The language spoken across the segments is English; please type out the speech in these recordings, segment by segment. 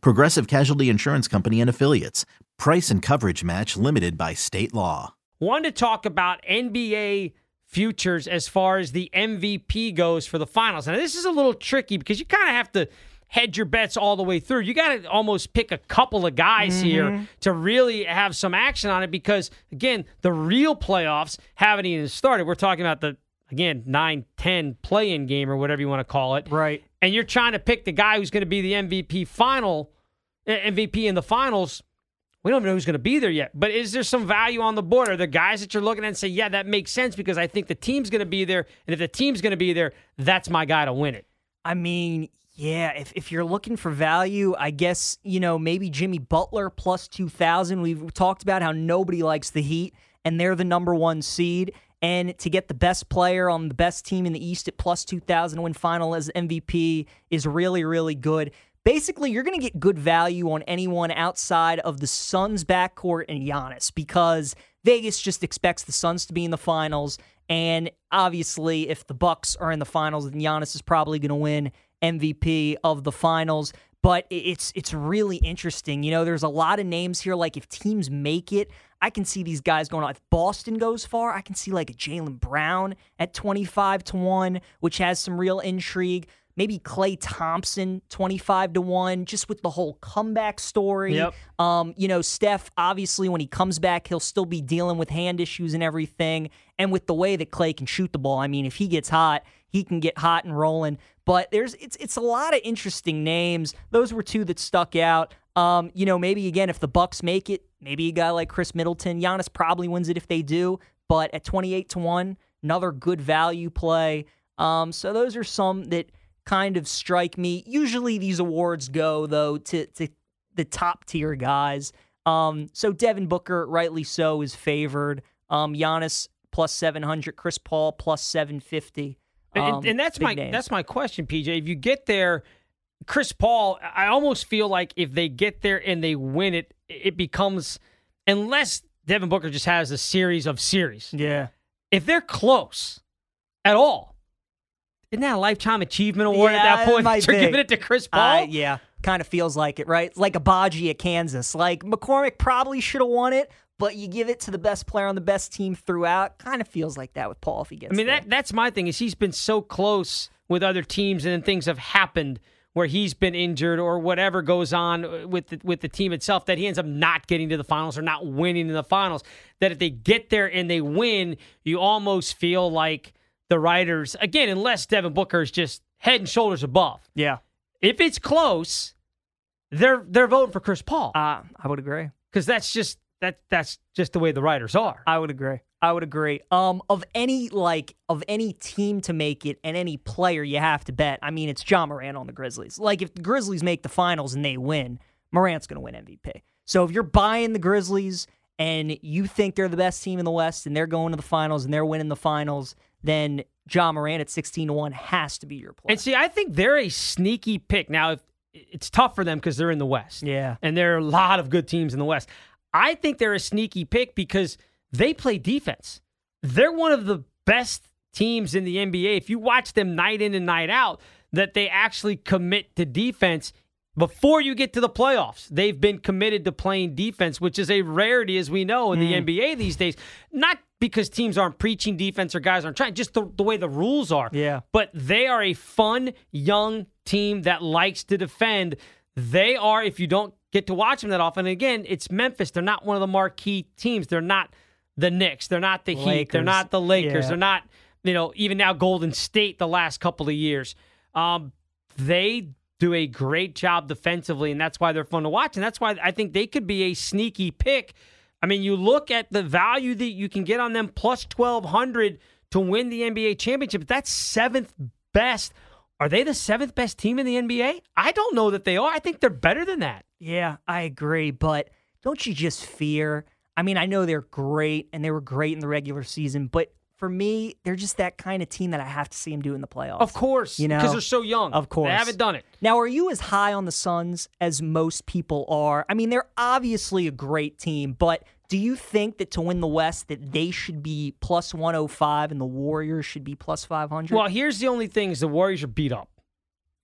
Progressive Casualty Insurance Company and Affiliates. Price and coverage match limited by state law. Wanted to talk about NBA futures as far as the MVP goes for the finals. Now, this is a little tricky because you kind of have to hedge your bets all the way through. You got to almost pick a couple of guys mm-hmm. here to really have some action on it because, again, the real playoffs haven't even started. We're talking about the, again, 9 10 play in game or whatever you want to call it. Right. And you're trying to pick the guy who's going to be the MVP final, eh, MVP in the finals. We don't even know who's going to be there yet. But is there some value on the board? Are there guys that you're looking at and say, yeah, that makes sense because I think the team's going to be there. And if the team's going to be there, that's my guy to win it? I mean, yeah, if, if you're looking for value, I guess, you know, maybe Jimmy Butler plus 2,000. We've talked about how nobody likes the Heat, and they're the number one seed. And to get the best player on the best team in the East at plus 2,000 to win final as MVP is really, really good. Basically, you're going to get good value on anyone outside of the Suns backcourt and Giannis because Vegas just expects the Suns to be in the finals. And obviously, if the Bucks are in the finals, then Giannis is probably going to win MVP of the finals. But it's it's really interesting. You know, there's a lot of names here. Like if teams make it, I can see these guys going. on. If Boston goes far, I can see like Jaylen Brown at 25 to one, which has some real intrigue maybe Klay Thompson 25 to 1 just with the whole comeback story. Yep. Um, you know, Steph obviously when he comes back, he'll still be dealing with hand issues and everything and with the way that Klay can shoot the ball. I mean, if he gets hot, he can get hot and rolling. But there's it's it's a lot of interesting names. Those were two that stuck out. Um, you know, maybe again if the Bucks make it, maybe a guy like Khris Middleton. Giannis probably wins it if they do, but at 28 to 1, another good value play. Um, so those are some that kind of strike me. Usually these awards go though to to the top tier guys. Um, so Devin Booker, rightly so, is favored. Um, Giannis plus seven hundred, Chris Paul plus seven fifty. Um, and, and, that's my names. that's my question, PJ. If you get there, Chris Paul, I almost feel like if they get there and they win it, it becomes unless Devin Booker just has a series of series. Yeah. If they're close at all, isn't that a lifetime achievement award yeah, at that point? You're giving it to Chris Paul. Uh, yeah, kind of feels like it, right? It's like Agbaji at Kansas. Like McCormack probably should have won it, but you give it to the best player on the best team throughout. Kind of feels like that with Paul if he gets. I mean, there. that that's my thing is he's been so close with other teams, and then things have happened where he's been injured or whatever goes on with the, with the team itself that he ends up not getting to the finals or not winning in the finals. That if they get there and they win, you almost feel like the writers again, unless Devin Booker is just head and shoulders above. Yeah. If it's close, they're they're voting for Chris Paul. Uh, I would agree because that's just that that's just the way the writers are. I would agree. I would agree. Um, of any like of any team to make it and any player you have to bet. I mean, it's John Morant on the Grizzlies. Like if the Grizzlies make the finals and they win, Morant's going to win MVP. So if you're buying the Grizzlies and you think they're the best team in the West and they're going to the finals and they're winning the finals, then John Morant at 16 to 1 has to be your play. And see, I think they're a sneaky pick. Now, if it's tough for them because they're in the West. Yeah. And there are a lot of good teams in the West. I think they're a sneaky pick because they play defense. They're one of the best teams in the NBA. If you watch them night in and night out, that they actually commit to defense before you get to the playoffs, they've been committed to playing defense, which is a rarity, as we know, in mm. the NBA these days. Not because teams aren't preaching defense or guys aren't trying, just the, the way the rules are. Yeah. But they are a fun, young team that likes to defend. They are, if you don't get to watch them that often, again, it's Memphis. They're not one of the marquee teams. They're not the Knicks. They're not the Lakers. Heat. They're not the Lakers. Yeah. They're not, you know, even now Golden State the last couple of years. Um, they do a great job defensively, and that's why they're fun to watch. And that's why I think they could be a sneaky pick. I mean, you look at the value that you can get on them plus 1,200 to win the NBA championship. That's seventh best. Are they the seventh best team in the NBA? I don't know that they are. I think they're better than that. Yeah, I agree. But don't you just fear? I mean, I know they're great and they were great in the regular season, but for me, they're just that kind of team that I have to see them do in the playoffs. Of course, You know? because they're so young. Of course. they haven't done it. Now, are you as high on the Suns as most people are? I mean, they're obviously a great team, but do you think that to win the West that they should be plus 105 and the Warriors should be plus 500? Well, here's the only thing: is the Warriors are beat up,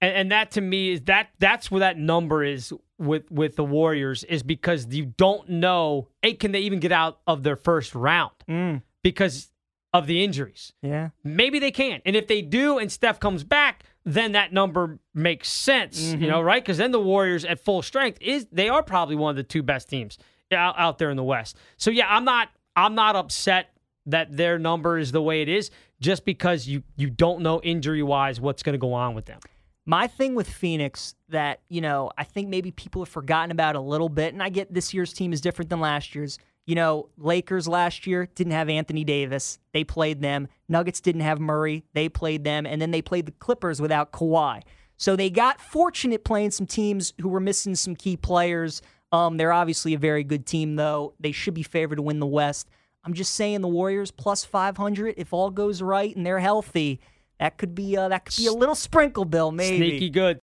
and, and that to me is that that's where that number is with with the Warriors is because you don't know. Hey, can they even get out of their first round Mm, because of the injuries? yeah. Maybe they can, and if they do, and Steph comes back, then that number makes sense. Mm-hmm. You know, right? Because then the Warriors at full strength is they are probably one of the two best teams out, out there in the West. So yeah, I'm not I'm not upset that their number is the way it is just because you you don't know injury wise what's going to go on with them. My thing with Phoenix that, you know, I think maybe people have forgotten about a little bit, and I get this year's team is different than last year's. You know, Lakers last year didn't have Anthony Davis. They played them. Nuggets didn't have Murray. They played them. And then they played the Clippers without Kawhi. So they got fortunate playing some teams who were missing some key players. Um, they're obviously a very good team, though. They should be favored to win the West. I'm just saying the Warriors plus 500, if all goes right and they're healthy, that could be uh, that could be a little sprinkle bill, maybe. Sneaky good.